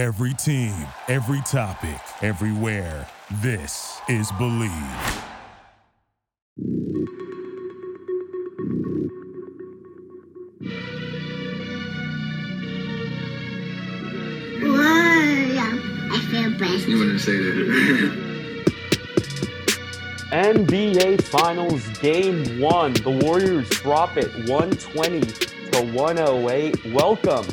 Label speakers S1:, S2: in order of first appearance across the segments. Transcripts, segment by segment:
S1: Every team, every topic, everywhere. This is Bleav.
S2: Whoa, I feel blessed.
S3: You wouldn't say that.
S4: NBA Finals Game 1. The Warriors drop it 120 to 108. Welcome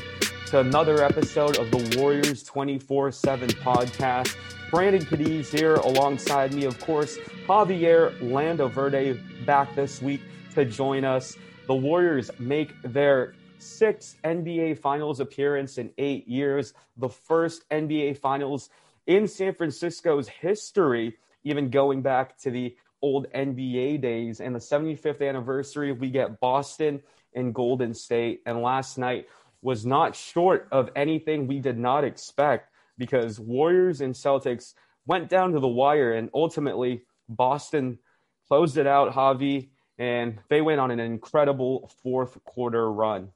S4: to another episode of the Warriors 24 7 podcast. Brandon Cadiz here alongside me, of course, Javier Landoverde back this week to join us. The Warriors make their sixth NBA Finals appearance in eight years, the first NBA Finals in San Francisco's history even going back to the old NBA days and the 75th anniversary, we get Boston and Golden State. And last night was not short of anything we did not expect because Warriors and Celtics went down to the wire and ultimately Boston closed it out, Javi, and they went on an incredible fourth quarter run.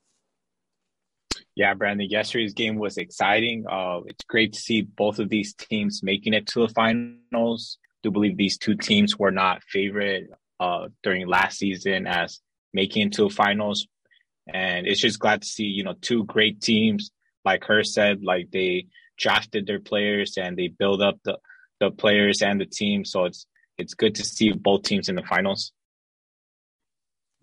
S5: Yeah, Brandon, yesterday's game was exciting. Uh, it's great to see both of these teams making it to the finals do believe these two teams were not favorite uh, during last season as making it to the finals. And it's just glad to see, you know, two great teams, like her said, like they drafted their players and they build up the, the players and the team. So it's it's good to see both teams in the finals.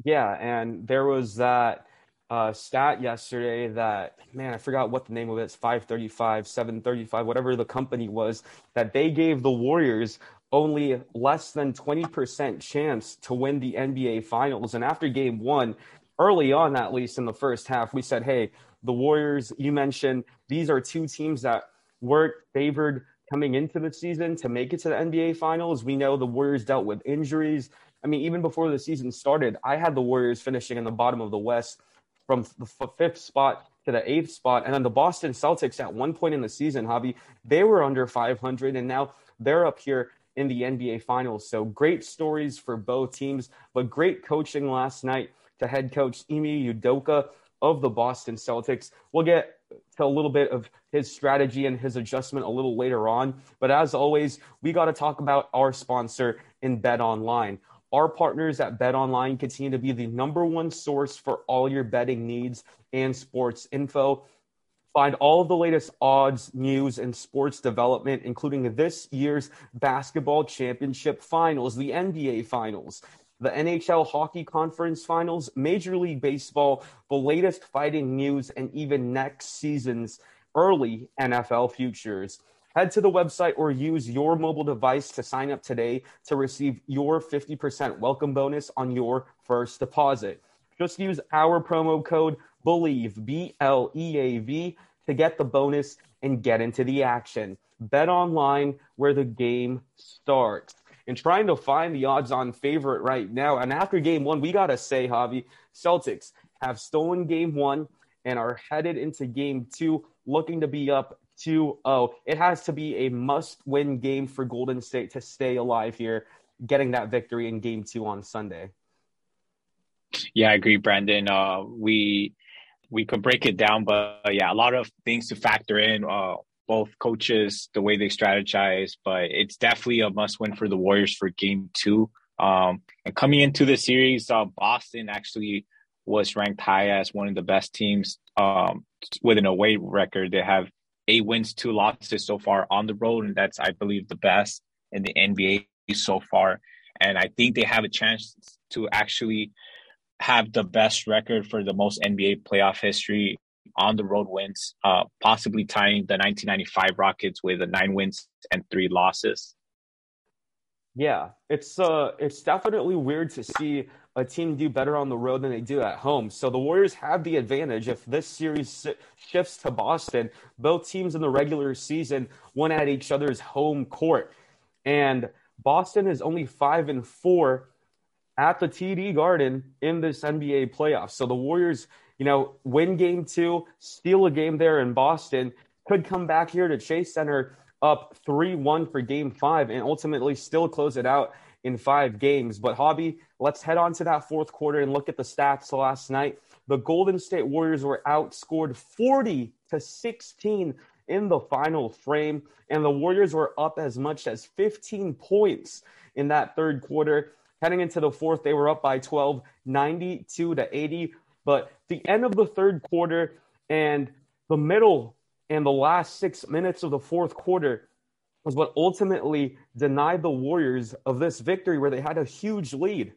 S4: Yeah, and there was that uh, stat yesterday that man, I forgot what the name of it is 535, 735, whatever the company was, that they gave the Warriors only less than 20% chance to win the NBA Finals. And after game one, early on, at least in the first half, we said, hey, the Warriors, you mentioned, these are two teams that weren't favored coming into the season to make it to the NBA Finals. We know the Warriors dealt with injuries. I mean, even before the season started, I had the Warriors finishing in the bottom of the West from the fifth spot to the eighth spot. And then the Boston Celtics at one point in the season, Javi, they were under 500, and now they're up here in the NBA Finals. So great stories for both teams, but great coaching last night to head coach Ime Udoka of the Boston Celtics. We'll get to a little bit of his strategy and his adjustment a little later on. But as always, we got to talk about our sponsor in Bet Online. Our partners at Bet Online continue to be the number one source for all your betting needs and sports info. Find all of the latest odds, news, and sports development, including this year's basketball championship finals, the NBA finals, the NHL Hockey Conference Finals, Major League Baseball, the latest fighting news, and even next season's early NFL futures. Head to the website or use your mobile device to sign up today to receive your 50% welcome bonus on your first deposit. Just use our promo code BLEAV, B L E A V, to get the bonus and get into the action. Bet online where the game starts. And trying to find the odds on favorite right now. And after game one, we got to say, Javi, Celtics have stolen game one and are headed into game two looking to be up 2 0. It has to be a must win game for Golden State to stay alive here, getting that victory in game two on Sunday.
S5: Yeah, I agree, Brandon. Uh, we we could break it down, but yeah, a lot of things to factor in. Uh, both coaches, the way they strategize, but it's definitely a must win for the Warriors for game two. Um, and coming into the series, uh, Boston actually was ranked high as one of the best teams um, with an away record. They have eight wins, two losses so far on the road, and that's, I believe, the best in the NBA so far. And I think they have a chance to actually have the best record for the most NBA playoff history on the road wins, uh, possibly tying the 1995 Rockets with the nine wins and three losses.
S4: Yeah, it's uh, it's definitely weird to see a team do better on the road than they do at home. So the Warriors have the advantage if this series shifts to Boston. Both teams in the regular season won at each other's home court, and Boston is only five and four at the TD Garden in this NBA playoffs. So the Warriors, you know, win game two, steal a game there in Boston, could come back here to Chase Center up 3 1 for game five and ultimately still close it out in five games. But, Javi, let's head on to that fourth quarter and look at the stats last night. The Golden State Warriors were outscored 40 to 16 in the final frame, and the Warriors were up as much as 15 points in that third quarter. Heading into the fourth, they were up by 12, 92 to 80. But the end of the third quarter and the middle and the last six minutes of the fourth quarter was what ultimately denied the Warriors of this victory where they had a huge lead.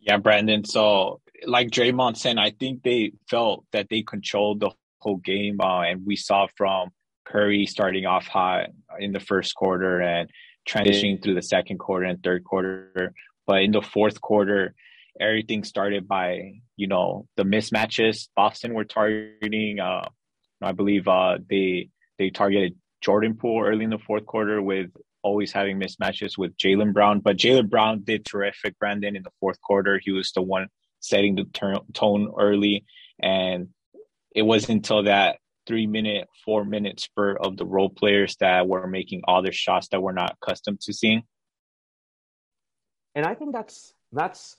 S5: Yeah, Brandon. So, like Draymond said, I think they felt that they controlled the whole game, uh, and we saw from Curry starting off hot in the first quarter and transitioning through the second quarter and third quarter. But in the fourth quarter, everything started by you know the mismatches Boston were targeting. Uh, I believe uh, they they targeted Jordan Poole early in the fourth quarter with always having mismatches with Jaylen Brown. But Jaylen Brown did terrific, Brandon, in the fourth quarter. He was the one setting the ter- tone early. And it wasn't until that three minute, four minute spurt of the role players that were making all their shots that we're not accustomed to seeing.
S4: And I think that's that's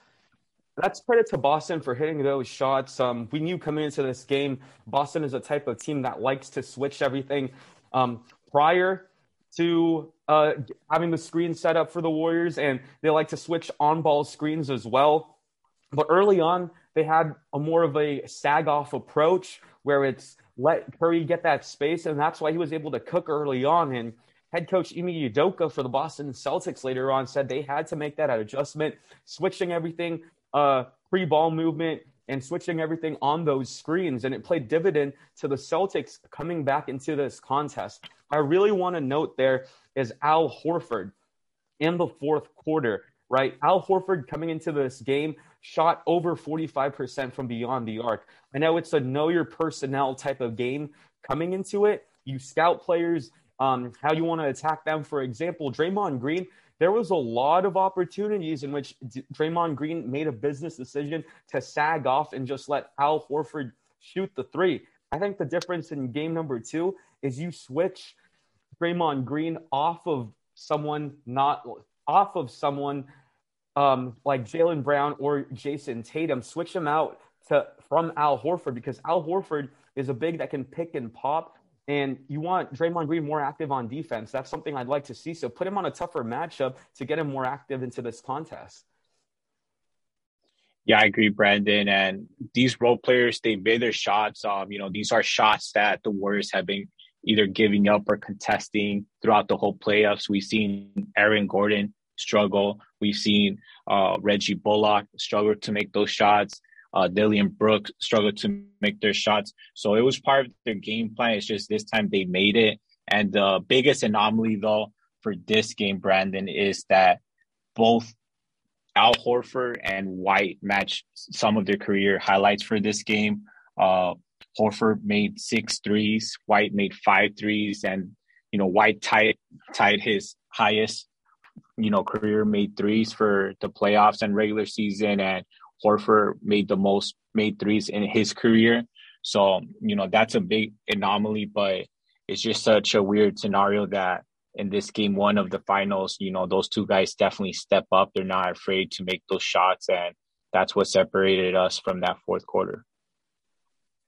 S4: that's credit to Boston for hitting those shots. Um, we knew coming into this game, Boston is a type of team that likes to switch everything. Um, prior to uh, having the screen set up for the Warriors, and they like to switch on ball screens as well. But early on, they had a more of a sag off approach where it's let Curry get that space, and that's why he was able to cook early on. And head coach Ime Udoka for the Boston Celtics later on said they had to make that adjustment, switching everything uh, pre ball movement and switching everything on those screens. And it played dividend to the Celtics coming back into this contest. I really want to note there is Al Horford in the fourth quarter, right? Al Horford coming into this game shot over 45% from beyond the arc. I know it's a know your personnel type of game coming into it. You scout players, um, how you want to attack them. For example, Draymond Green there was a lot of opportunities in which D- Draymond Green made a business decision to sag off and just let Al Horford shoot the three. I think the difference in game number two is you switch Draymond Green off of someone not off of someone um, like Jaylen Brown or Jayson Tatum, switch them out to from Al Horford because Al Horford is a big that can pick and pop and you want Draymond Green more active on defense. That's something I'd like to see. So put him on a tougher matchup to get him more active into this contest.
S5: Yeah, I agree, Brandon. And these role players, they made their shots. Um, you know, these are shots that the Warriors have been either giving up or contesting throughout the whole playoffs. We've seen Aaron Gordon struggle. We've seen uh, Reggie Bullock struggle to make those shots uh, Dillon Brooks struggled to make their shots. So it was part of their game plan. It's just this time they made it. And the biggest anomaly, though, for this game, Brandon, is that both Al Horford and White matched some of their career highlights for this game. Uh, Horford made six threes, White made five threes, and you know White tied tied his highest you know career made threes for the playoffs and regular season, and Horford made the most made threes in his career. So, you know, that's a big anomaly, but it's just such a weird scenario that in this game one of the finals, you know, those two guys definitely step up. They're not afraid to make those shots. And that's what separated us from that fourth quarter.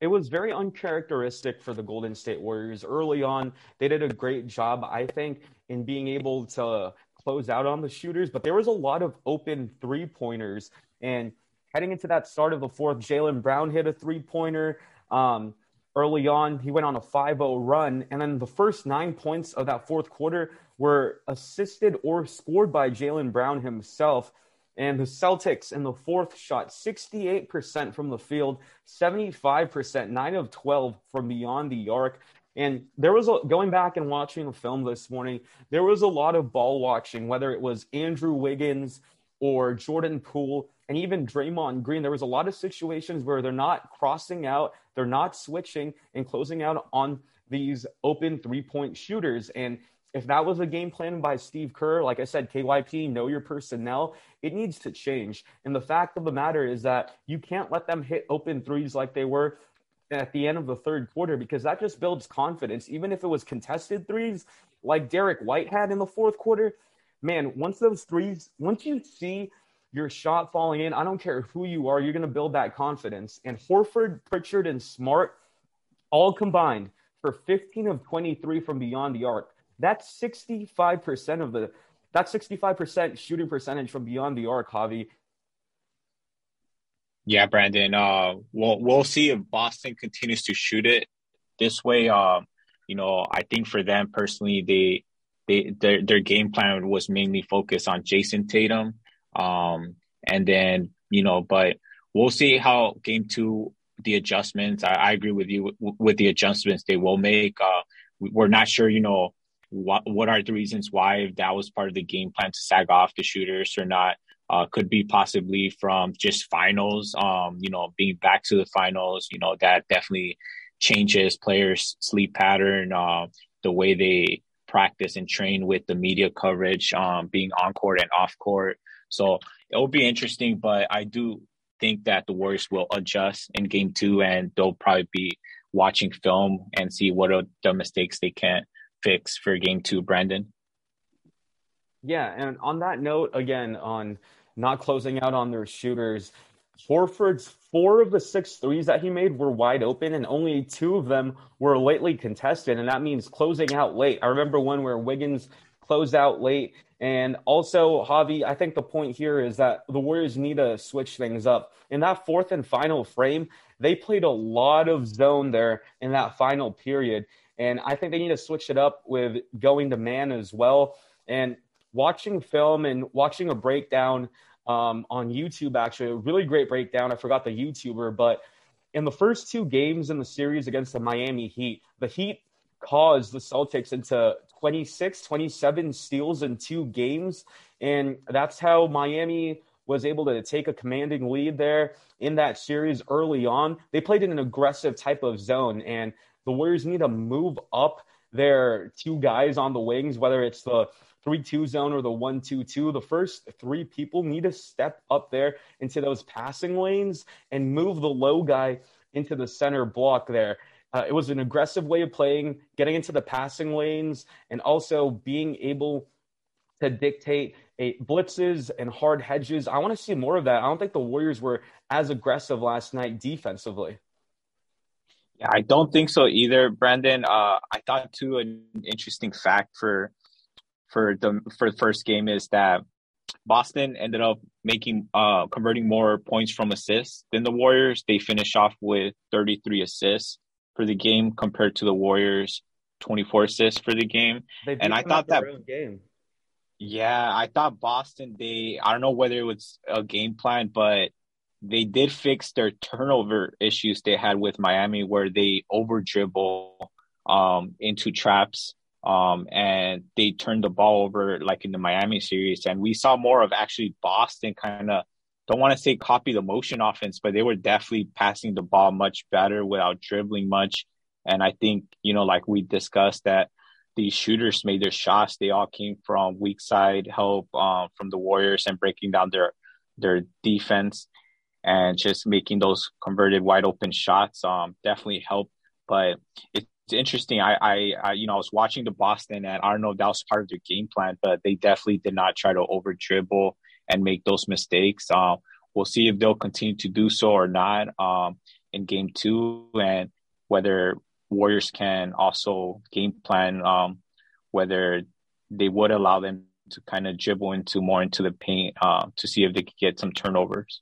S4: It was very uncharacteristic for the Golden State Warriors early on. They did a great job, I think, in being able to close out on the shooters, but there was a lot of open three pointers. And heading into that start of the fourth, Jaylen Brown hit a three pointer. Um, early on, he went on a 5 0 run. And then the first nine points of that fourth quarter were assisted or scored by Jaylen Brown himself. And the Celtics in the fourth shot 68% from the field, 75%, 9 of 12 from beyond the arc. And there was a, going back and watching the film this morning, there was a lot of ball watching, whether it was Andrew Wiggins or Jordan Poole and even Draymond Green, there was a lot of situations where they're not crossing out, they're not switching and closing out on these open three point shooters. And if that was a game plan by Steve Kerr, like I said, KYP, know your personnel, it needs to change. And the fact of the matter is that you can't let them hit open threes like they were at the end of the third quarter because that just builds confidence. Even if it was contested threes like Derrick White had in the fourth quarter, man, once those threes, once you see your shot falling in, I don't care who you are, you're going to build that confidence. And Horford, Pritchard, and Smart all combined for 15 of 23 from beyond the arc. That's 65% of the that's 65% shooting percentage from beyond the arc, Javi.
S5: Yeah, Brandon. Uh, we'll we'll see if Boston continues to shoot it this way. Um, you know, I think for them personally, they they their their game plan was mainly focused on Jayson Tatum. Um, and then you know, but we'll see how game two the adjustments. I, I agree with you with, with, the adjustments they will make. Uh, we're not sure, you know, what what are the reasons why if that was part of the game plan to sag off the shooters or not. Uh, could be possibly from just finals. Um, you know, being back to the finals. You know, that definitely changes players' sleep pattern, uh, the way they practice and train with the media coverage, um, being on court and off court. So it will be interesting, but I do think that the Warriors will adjust in game two and they'll probably be watching film and see what are the mistakes they can't fix for game two, Brandon.
S4: Yeah, and on that note, again, on not closing out on their shooters, Horford's four of the six threes that he made were wide open, and only two of them were lately contested, and that means closing out late. I remember one where Wiggins closed out late. And also, Javi, I think the point here is that the Warriors need to switch things up. In that fourth and final frame, they played a lot of zone there in that final period. And I think they need to switch it up with going to man as well. And watching film and watching a breakdown um, on YouTube, actually, a really great breakdown. I forgot the YouTuber, but in the first two games in the series against the Miami Heat, the Heat caused the Celtics into 26, 27 steals in two games. And that's how Miami was able to take a commanding lead there in that series early on. They played in an aggressive type of zone, and the Warriors need to move up their two guys on the wings, whether it's the 3 2 zone or the 1 2 2. The first three people need to step up there into those passing lanes and move the low guy into the center block there. Uh, it was an aggressive way of playing, getting into the passing lanes, and also being able to dictate a, blitzes and hard hedges. I want to see more of that. I don't think the Warriors were as aggressive last night defensively.
S5: Yeah, I don't think so either, Brandon. Uh, I thought too an interesting fact for for the for the first game is that Boston ended up making uh converting more points from assists than the Warriors. They finished off with 33 assists for the game compared to the Warriors 24 assists for the game. and I thought that game. Yeah, I thought Boston they I don't know whether it was a game plan but they did fix their turnover issues they had with Miami where they over dribble um into traps um and they turned the ball over like in the Miami series and we saw more of actually Boston kind of don't want to say copy the motion offense, but they were definitely passing the ball much better without dribbling much. And I think, you know, like we discussed that these shooters made their shots. They all came from weak side help um, from the Warriors and breaking down their their defense and just making those converted wide open shots um, definitely helped. But it's interesting. I, I, I, you know, I was watching the Boston and I don't know if that was part of their game plan, but they definitely did not try to over dribble and make those mistakes. Um, we'll see if they'll continue to do so or not um, in game two, and whether Warriors can also game plan um, whether they would allow them to kind of dribble into more into the paint uh, to see if they could get some turnovers.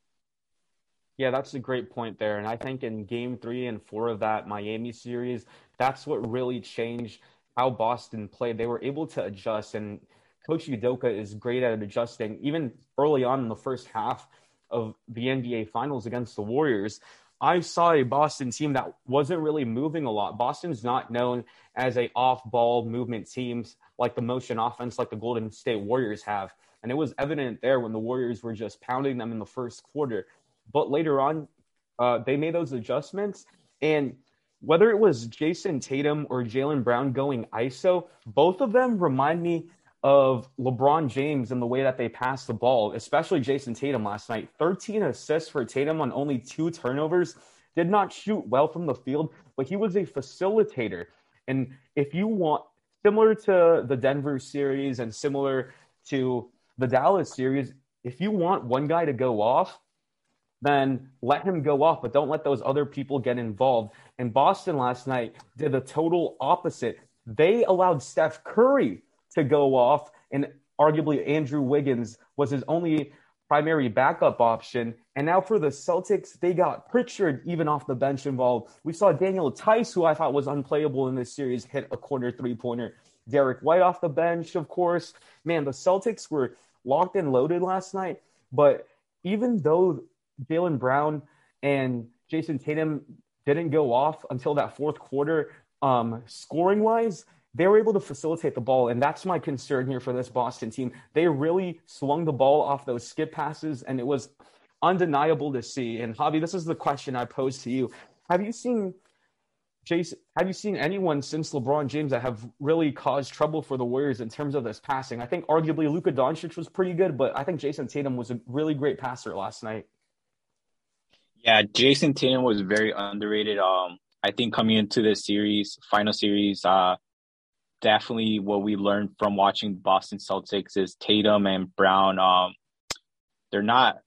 S4: Yeah, that's a great point there. And I think in game three and four of that Miami series, that's what really changed how Boston played. They were able to adjust and Coach Udoka is great at adjusting. Even early on in the first half of the NBA Finals against the Warriors, I saw a Boston team that wasn't really moving a lot. Boston's not known as a off-ball movement team like the motion offense like the Golden State Warriors have. And it was evident there when the Warriors were just pounding them in the first quarter. But later on, uh, they made those adjustments. And whether it was Jayson Tatum or Jaylen Brown going ISO, both of them remind me of LeBron James and the way that they pass the ball, especially Jayson Tatum last night. 13 assists for Tatum on only two turnovers. Did not shoot well from the field, but he was a facilitator. And if you want, similar to the Denver series and similar to the Dallas series, if you want one guy to go off, then let him go off, but don't let those other people get involved. And Boston last night did the total opposite. They allowed Steph Curry to go off, and arguably Andrew Wiggins was his only primary backup option. And now for the Celtics, they got Pritchard even off the bench involved. We saw Daniel Theis, who I thought was unplayable in this series, hit a corner three pointer. Derrick White off the bench, of course. Man, the Celtics were locked and loaded last night. But even though Jaylen Brown and Jayson Tatum didn't go off until that fourth quarter, um, scoring wise, they were able to facilitate the ball. And that's my concern here for this Boston team. They really swung the ball off those skip passes, and it was undeniable to see. And Javi, this is the question I pose to you. Have you seen Jayson, have you seen anyone since LeBron James that have really caused trouble for the Warriors in terms of this passing? I think arguably Luka Doncic was pretty good, but I think Jayson Tatum was a really great passer last night.
S5: Yeah, Jayson Tatum was very underrated. Um, I think coming into this series, final series, uh, definitely what we learned from watching Boston Celtics is Tatum and Brown. Um, they're not,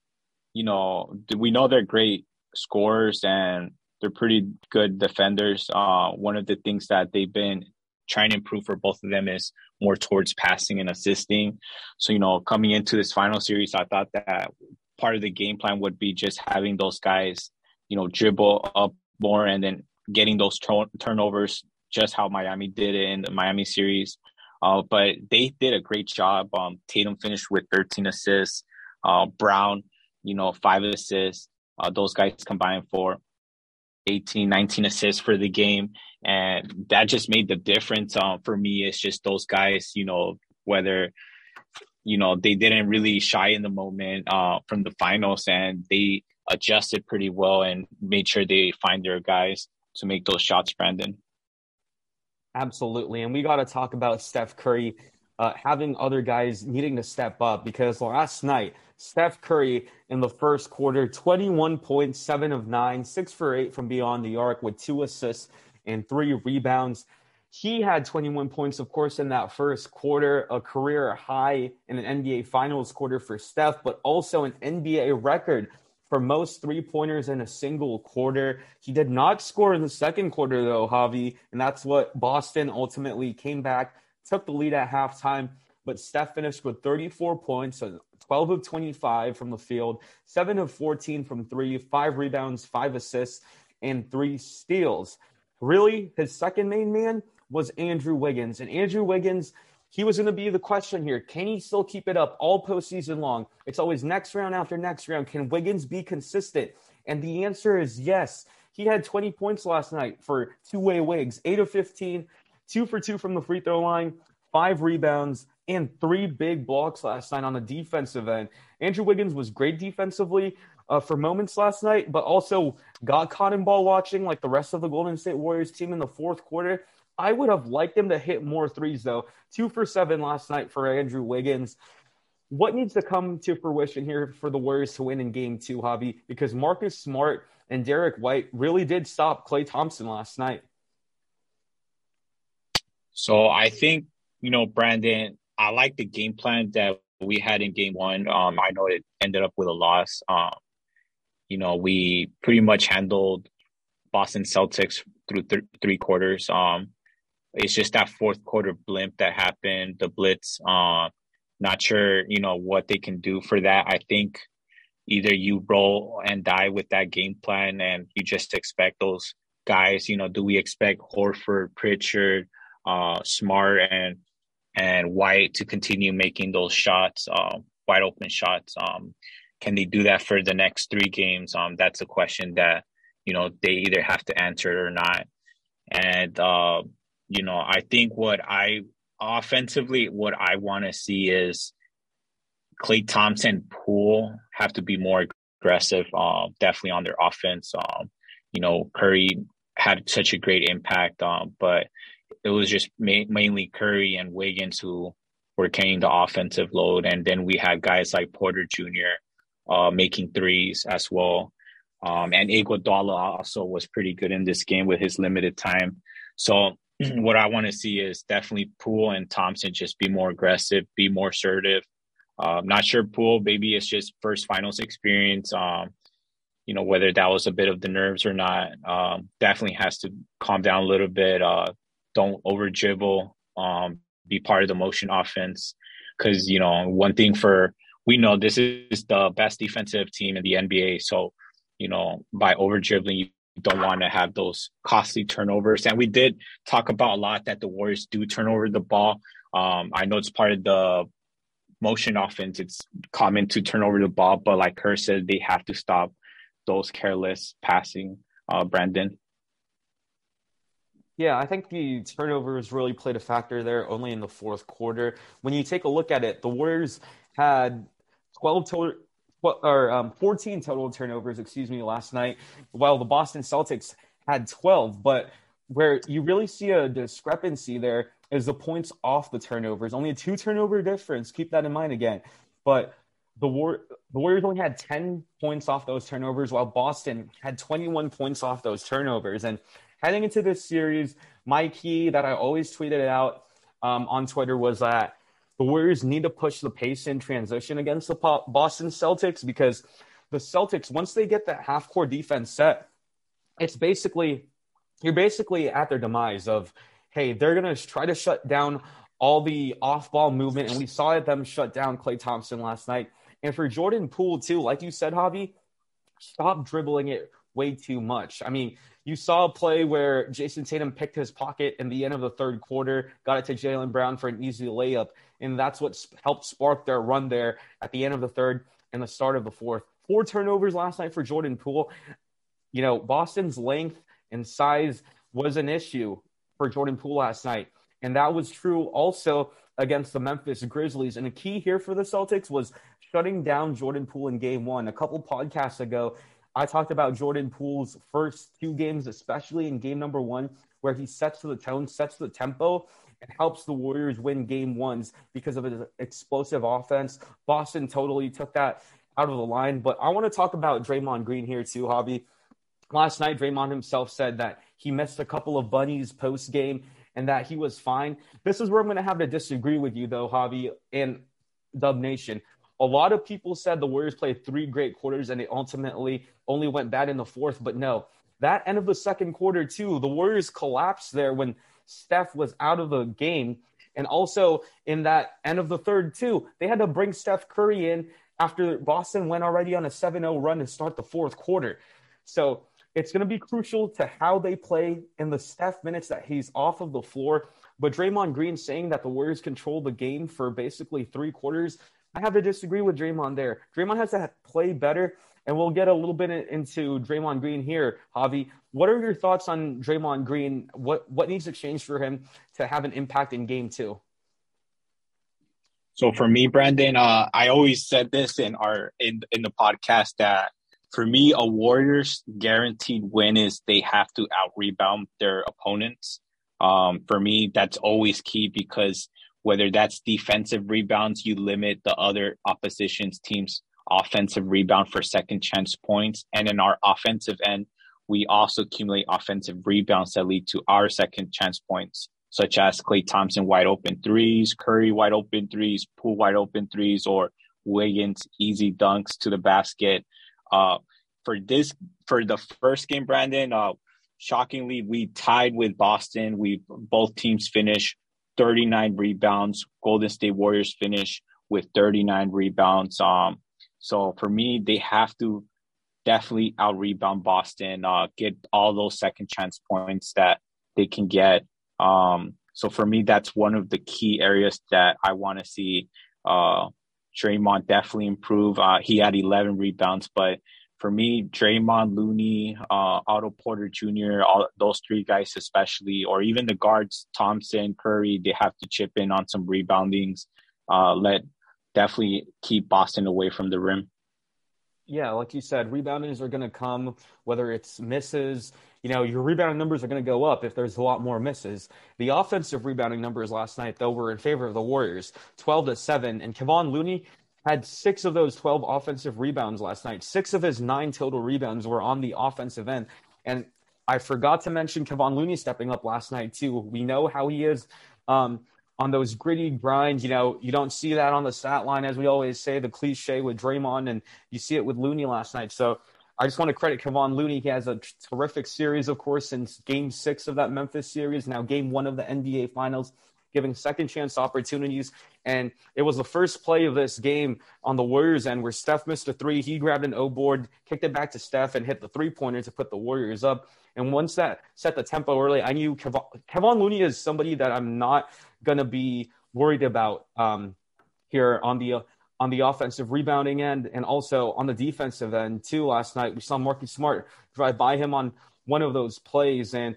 S5: you know, we know they're great scorers and they're pretty good defenders. Uh, one of the things that they've been trying to improve for both of them is more towards passing and assisting. So, you know, coming into this final series, I thought that part of the game plan would be just having those guys, you know, dribble up more and then getting those turnovers, just how Miami did it in the Miami series. Uh, but they did a great job. Um, Tatum finished with 13 assists. Uh, Brown, you know, five assists. Uh, those guys combined for 18, 19 assists for the game. And that just made the difference um, for me. It's just those guys, you know, whether, you know, they didn't really shy in the moment uh, from the finals and they adjusted pretty well and made sure they find their guys to make those shots, Brandon.
S4: Absolutely. And we got to talk about Steph Curry uh, having other guys needing to step up because last night, Steph Curry in the first quarter, 21 points, seven of nine, six for eight from beyond the arc with two assists and three rebounds. He had 21 points, of course, in that first quarter, a career high in an NBA Finals quarter for Steph, but also an NBA record for most three pointers in a single quarter. He did not score in the second quarter, though, Javi, and that's what Boston ultimately came back, took the lead at halftime. But Steph finished with 34 points, 12 of 25 from the field, 7 of 14 from three, five rebounds, five assists, and three steals. Really, his second main man was Andrew Wiggins. And Andrew Wiggins, he was going to be the question here. Can he still keep it up all postseason long? It's always next round after next round. Can Wiggins be consistent? And the answer is yes. He had 20 points last night for two way Wigs, 8 of 15, two for two from the free throw line, five rebounds, and three big blocks last night on the defensive end. Andrew Wiggins was great defensively uh, for moments last night, but also got caught in ball watching like the rest of the Golden State Warriors team in the fourth quarter. I would have liked him to hit more threes, though. Two for seven last night for Andrew Wiggins. What needs to come to fruition here for the Warriors to win in game two, Javi? Because Marcus Smart and Derrick White really did stop Klay Thompson last night.
S5: So I think, you know, Brandon, I like the game plan that we had in game one. Um, I know it ended up with a loss. Um, you know, we pretty much handled Boston Celtics through th- three quarters. Um, it's just that fourth quarter blimp that happened, the blitz. Uh, not sure, you know, what they can do for that. I think either you roll and die with that game plan and you just expect those guys, you know, do we expect Horford, Pritchard, uh, Smart and and White to continue making those shots, uh, wide open shots. Um, can they do that for the next three games? Um, that's a question that you know they either have to answer or not. And uh, you know, I think what I offensively, what I want to see is Klay Thompson, Poole have to be more aggressive. Uh, definitely on their offense. Um, you know, Curry had such a great impact, um, but it was just ma- mainly Curry and Wiggins who were carrying the offensive load, and then we had guys like Porter Jr. Uh, making threes as well. Um, and Iguodala also was pretty good in this game with his limited time. So what I want to see is definitely Poole and Thompson just be more aggressive, be more assertive. I'm not sure Poole, maybe it's just first finals experience. Um, you know, whether that was a bit of the nerves or not, um, definitely has to calm down a little bit. Uh, don't over dribble. Um, be part of the motion offense. Because you know, one thing for we know this is the best defensive team in the NBA. So, you know, by over dribbling, you don't want to have those costly turnovers. And we did talk about a lot that the Warriors do turn over the ball. Um, I know it's part of the motion offense. It's common to turn over the ball, but like Kerr said, they have to stop those careless passing. Uh, Brandon.
S4: Yeah, I think the turnovers really played a factor there only in the fourth quarter. When you take a look at it, the Warriors had 12 total or um, 14 total turnovers, excuse me, last night, while the Boston Celtics had 12. But where you really see a discrepancy there is the points off the turnovers. Only a two turnover difference. Keep that in mind again. But the, War- the Warriors only had 10 points off those turnovers, while Boston had 21 points off those turnovers. And heading into this series, my key that I always tweeted out um, on Twitter was that the Warriors need to push the pace in transition against the Boston Celtics because the Celtics, once they get that half court defense set, it's basically, you're basically at their demise of, hey, they're going to try to shut down all the off ball movement. And we saw them shut down Klay Thompson last night. And for Jordan Poole, too, like you said, Javi, stop dribbling it way too much. I mean, you saw a play where Jayson Tatum picked his pocket in the end of the third quarter, got it to Jaylen Brown for an easy layup, and that's what helped spark their run there at the end of the third and the start of the fourth. Four turnovers last night for Jordan Poole. You know, Boston's length and size was an issue for Jordan Poole last night, and that was true also against the Memphis Grizzlies. And a key here for the Celtics was shutting down Jordan Poole in game one. A couple podcasts ago, I talked about Jordan Poole's first two games, especially in game number one, where he sets the tone, sets the tempo, and helps the Warriors win game ones because of his explosive offense. Boston totally took that out of the line. But I want to talk about Draymond Green here too, Javi. Last night, Draymond himself said that he missed a couple of bunnies post game and that he was fine. This is where I'm going to have to disagree with you, though, Javi and Dub Nation. A lot of people said the Warriors played three great quarters and they ultimately only went bad in the fourth. But no, that end of the second quarter, too, the Warriors collapsed there when Steph was out of the game. And also in that end of the third, too, they had to bring Steph Curry in after Boston went already on a 7 0 run to start the fourth quarter. So it's going to be crucial to how they play in the Steph minutes that he's off of the floor. But Draymond Green saying that the Warriors control the game for basically three quarters I have to disagree with Draymond there. Draymond has to play better, and we'll get a little bit into Draymond Green here, Javi. What are your thoughts on Draymond Green? What what needs to change for him to have an impact in Game Two?
S5: So for me, Brandon, uh, I always said this in our in in the podcast that for me, a Warriors guaranteed win is they have to out rebound their opponents. Um, for me, that's always key because whether that's defensive rebounds, you limit the other opposition's team's offensive rebound for second chance points. And in our offensive end, we also accumulate offensive rebounds that lead to our second chance points, such as Klay Thompson wide open threes, Curry wide open threes, Poole wide open threes, or Wiggins easy dunks to the basket. Uh, for this, for the first game, Brandon, uh, shockingly, we tied with Boston. We both teams finished 39 rebounds. Golden State Warriors finish with 39 rebounds. Um, so for me, they have to definitely out rebound Boston, uh, get all those second chance points that they can get. Um, so for me, that's one of the key areas that I want to see uh, Draymond definitely improve. Uh, he had 11 rebounds, but for me, Draymond, Looney, uh, Otto Porter Jr., all those three guys especially, or even the guards, Thompson, Curry, they have to chip in on some reboundings. Uh, let definitely keep Boston away from the rim.
S4: Yeah, like you said, reboundings are going to come, whether it's misses. You know, your rebounding numbers are going to go up if there's a lot more misses. The offensive rebounding numbers last night, though, were in favor of the Warriors, 12 to 7. And Kevon Looney, had six of those 12 offensive rebounds last night. Six of his nine total rebounds were on the offensive end. And I forgot to mention Kevon Looney stepping up last night, too. We know how he is um, on those gritty grinds. You know, you don't see that on the stat line, as we always say, the cliche with Draymond, and you see it with Looney last night. So I just want to credit Kevon Looney. He has a terrific series, of course, since game six of that Memphis series, now game one of the NBA Finals, giving second chance opportunities. And it was the first play of this game on the Warriors end where Steph missed a three. He grabbed an O board, kicked it back to Steph, and hit the three pointer to put the Warriors up. And once that set the tempo early, I knew Kevon, Kevon Looney is somebody that I'm not going to be worried about um, here on the on the offensive rebounding end and also on the defensive end too. Last night we saw Marcus Smart drive by him on one of those plays, and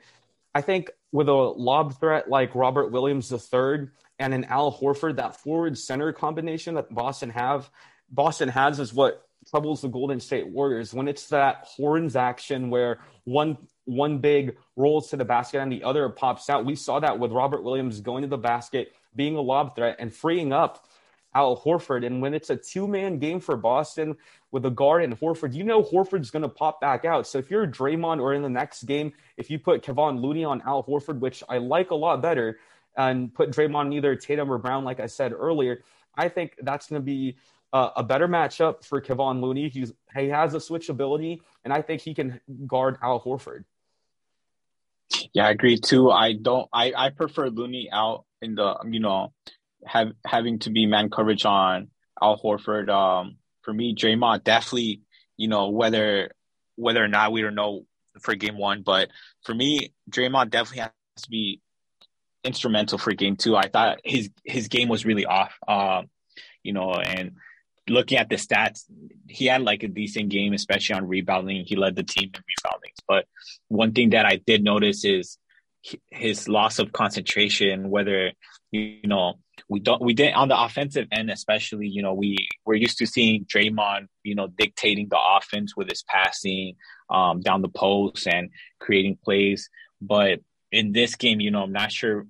S4: I think with a lob threat like Robert Williams III and an Al Horford, that forward center combination that Boston have Boston has is what troubles the Golden State Warriors when it's that horns action where one one big rolls to the basket and the other pops out. We saw that with Robert Williams going to the basket, being a lob threat, and freeing up Al Horford. And when it's a two man game for Boston with a guard and Horford, you know Horford's going to pop back out. So if you're Draymond or in the next game, if you put Kevon Looney on Al Horford, which I like a lot better, and put Draymond either Tatum or Brown, like I said earlier, I think that's going to be uh, a better matchup for Kevon Looney. He's, he has a switchability, and I think he can guard Al Horford.
S5: Yeah, I agree too. I don't. I I prefer Looney out in the you know have having to be man coverage on Al Horford. Um, for me, Draymond definitely, you know, whether whether or not we don't know for game one, but for me, Draymond definitely has to be instrumental for game two. I thought his his game was really off. Um, you know, and looking at the stats, he had like a decent game, especially on rebounding. He led the team in rebounding. But one thing that I did notice is his loss of concentration, whether you know we don't we didn't on the offensive end especially you know we we're used to seeing Draymond you know dictating the offense with his passing um, down the post and creating plays but in this game you know I'm not sure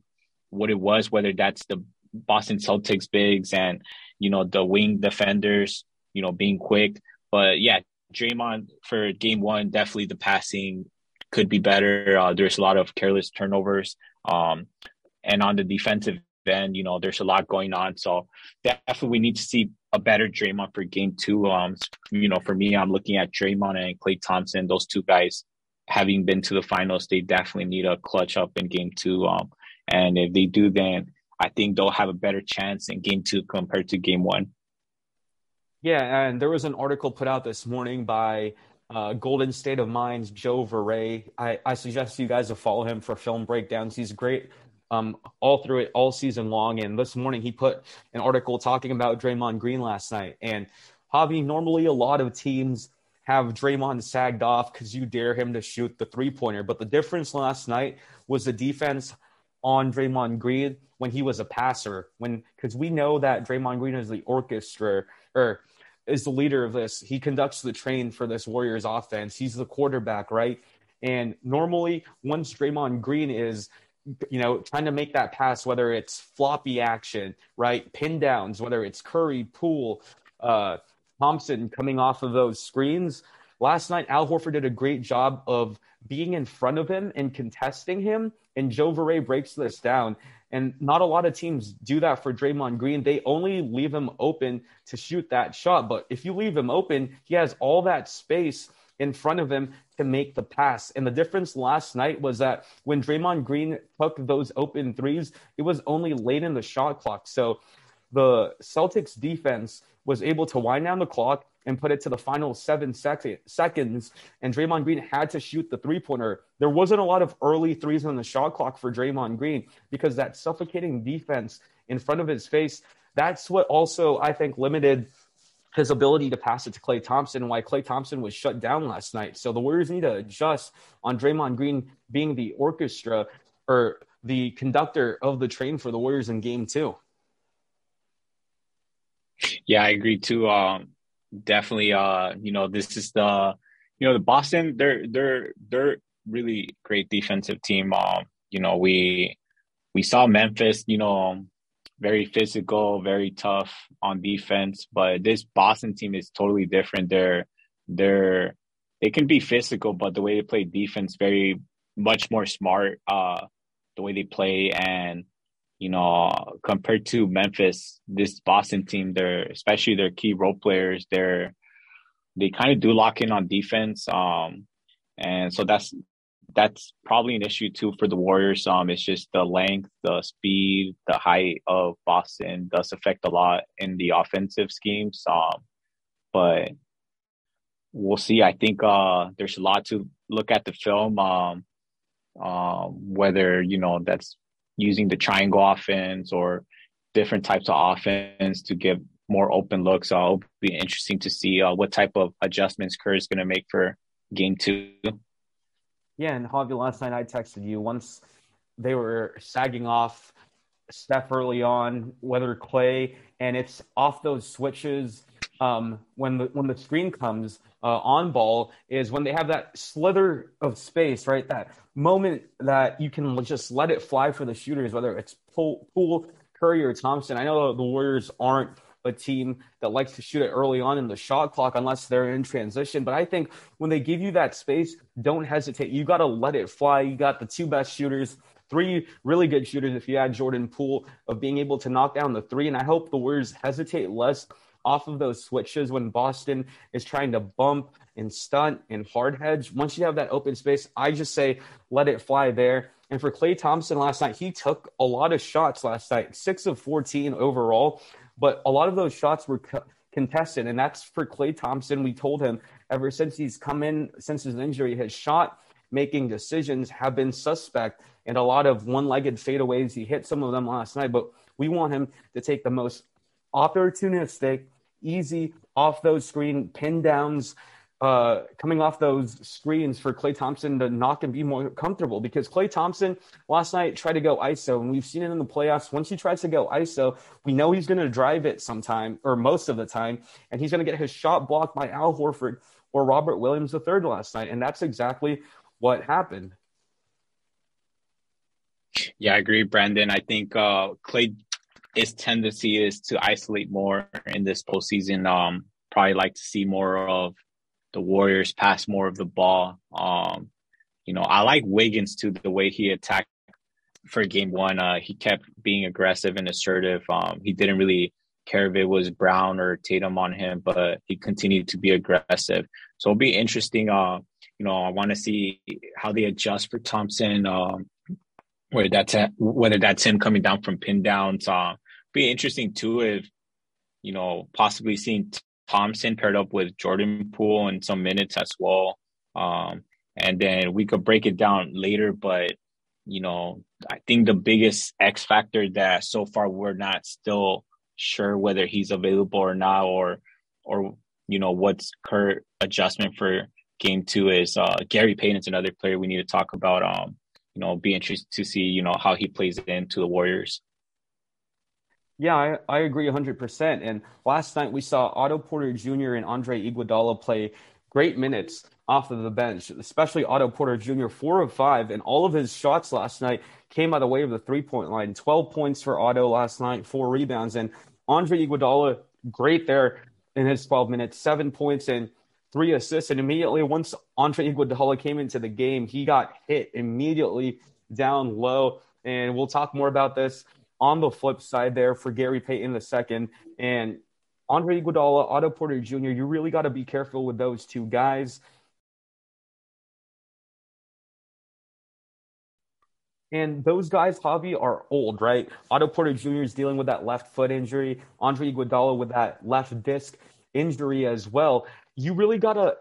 S5: what it was whether that's the Boston Celtics bigs and you know the wing defenders you know being quick but yeah Draymond for game 1 definitely the passing could be better uh, there's a lot of careless turnovers um, and on the defensive end, you know, there's a lot going on. So definitely we need to see a better Draymond for game two. Um, you know, for me, I'm looking at Draymond and Klay Thompson, those two guys having been to the finals, they definitely need a clutch up in game two. Um, and if they do, then I think they'll have a better chance in game two compared to game one.
S4: Yeah, and there was an article put out this morning by uh, Golden State of Mind's Joe Viray. I, I suggest you guys to follow him for film breakdowns. He's great um, all through it all season long. And this morning he put an article talking about Draymond Green last night. And Javi, normally a lot of teams have Draymond sagged off because you dare him to shoot the three pointer. But the difference last night was the defense on Draymond Green when he was a passer. When because we know that Draymond Green is the orchestra or is the leader of this. He conducts the train for this Warriors offense. He's the quarterback, right? And normally, once Draymond Green is you know, trying to make that pass, whether it's floppy action, right? Pin downs, whether it's Curry, Poole, uh, Thompson coming off of those screens. Last night, Al Horford did a great job of being in front of him and contesting him. And Joe Viray breaks this down. And not a lot of teams do that for Draymond Green. They only leave him open to shoot that shot. But if you leave him open, he has all that space in front of him to make the pass. And the difference last night was that when Draymond Green took those open threes, it was only late in the shot clock. So the Celtics defense was able to wind down the clock and put it to the final seven sec- seconds. And Draymond Green had to shoot the three pointer. There wasn't a lot of early threes on the shot clock for Draymond Green because that suffocating defense in front of his face. That's what also I think limited his ability to pass it to Klay Thompson why Klay Thompson was shut down last night. So the Warriors need to adjust on Draymond Green being the orchestra or the conductor of the train for the Warriors in game two.
S5: Yeah, I agree too. Um, definitely, uh, you know, this is the, you know, the Boston, they're, they're, they're really great defensive team. Um, you know, we, we saw Memphis, you know, very physical, very tough on defense. But this Boston team is totally different. They're they're they can be physical, but the way they play defense very much more smart. Uh, the way they play and you know compared to Memphis, this Boston team, they're especially their key role players. They're they kind of do lock in on defense. Um, and so that's that's probably an issue too for the Warriors. Um, it's just the length, the speed, the height of Boston does affect a lot in the offensive schemes. Um, but we'll see. I think uh, there's a lot to look at the film. Um, um, whether you know that's using the triangle offense or different types of offense to give more open looks. Uh, it'll be interesting to see uh, what type of adjustments Kerr is going to make for game two.
S4: Yeah, and Javi, last night I texted you once they were sagging off Steph early on, whether Klay, and it's off those switches um, when the when the screen comes uh, on ball is when they have that slither of space, right? That moment that you can just let it fly for the shooters, whether it's Poole, Curry, or Thompson. I know the Warriors aren't a team that likes to shoot it early on in the shot clock unless they're in transition. But I think when they give you that space, don't hesitate. You got to let it fly. You got the two best shooters, three really good shooters if you add Jordan Poole of being able to knock down the three. And I hope the Warriors hesitate less off of those switches when Boston is trying to bump and stunt and hard hedge. Once you have that open space, I just say let it fly there. And for Klay Thompson last night, he took a lot of shots last night, six of 14 overall, but a lot of those shots were co- contested. And that's for Klay Thompson. We told him ever since he's come in, since his injury, his shot making decisions have been suspect and a lot of one legged fadeaways. He hit some of them last night, but we want him to take the most opportunistic, easy off those screen pin downs, uh, coming off those screens for Klay Thompson to knock and be more comfortable because Klay Thompson last night tried to go ISO, and we've seen it in the playoffs. Once he tries to go ISO, we know he's going to drive it sometime or most of the time, and he's going to get his shot blocked by Al Horford or Robert Williams III last night, and that's exactly what happened.
S5: Yeah, I agree, Brandon. I think uh, Klay his tendency is to isolate more in this postseason. Um, probably like to see more of the Warriors pass more of the ball. Um, you know, I like Wiggins too, the way he attacked for game one. Uh, he kept being aggressive and assertive. Um, he didn't really care if it was Brown or Tatum on him, but he continued to be aggressive. So it'll be interesting. Uh, you know, I want to see how they adjust for Thompson. Um, whether that's whether that's him coming down from pin downs. Uh, be interesting too if you know possibly seeing Thompson paired up with Jordan Poole in some minutes as well. Um, and then we could break it down later, but you know, I think the biggest X factor that so far we're not still sure whether he's available or not, or or you know what's current adjustment for game two is uh, Gary Payton's another player we need to talk about. Um, you know, be interested to see, you know, how he plays into the Warriors.
S4: Yeah, I, I agree 100%. And last night we saw Otto Porter Jr. and Andre Iguodala play great minutes off of the bench, especially Otto Porter Jr., four of five, and all of his shots last night came by the way of the three point line. 12 points for Otto last night, four rebounds. And Andre Iguodala, great there in his 12 minutes, seven points and three assists. And immediately, once Andre Iguodala came into the game, he got hit immediately down low. And we'll talk more about this on the flip side there for Gary Payton in a second. and Andre Iguodala, Otto Porter Jr., you really got to be careful with those two guys. And those guys, Javi, are old, right? Otto Porter Jr. is dealing with that left foot injury. Andre Iguodala with that left disc injury as well. You really got to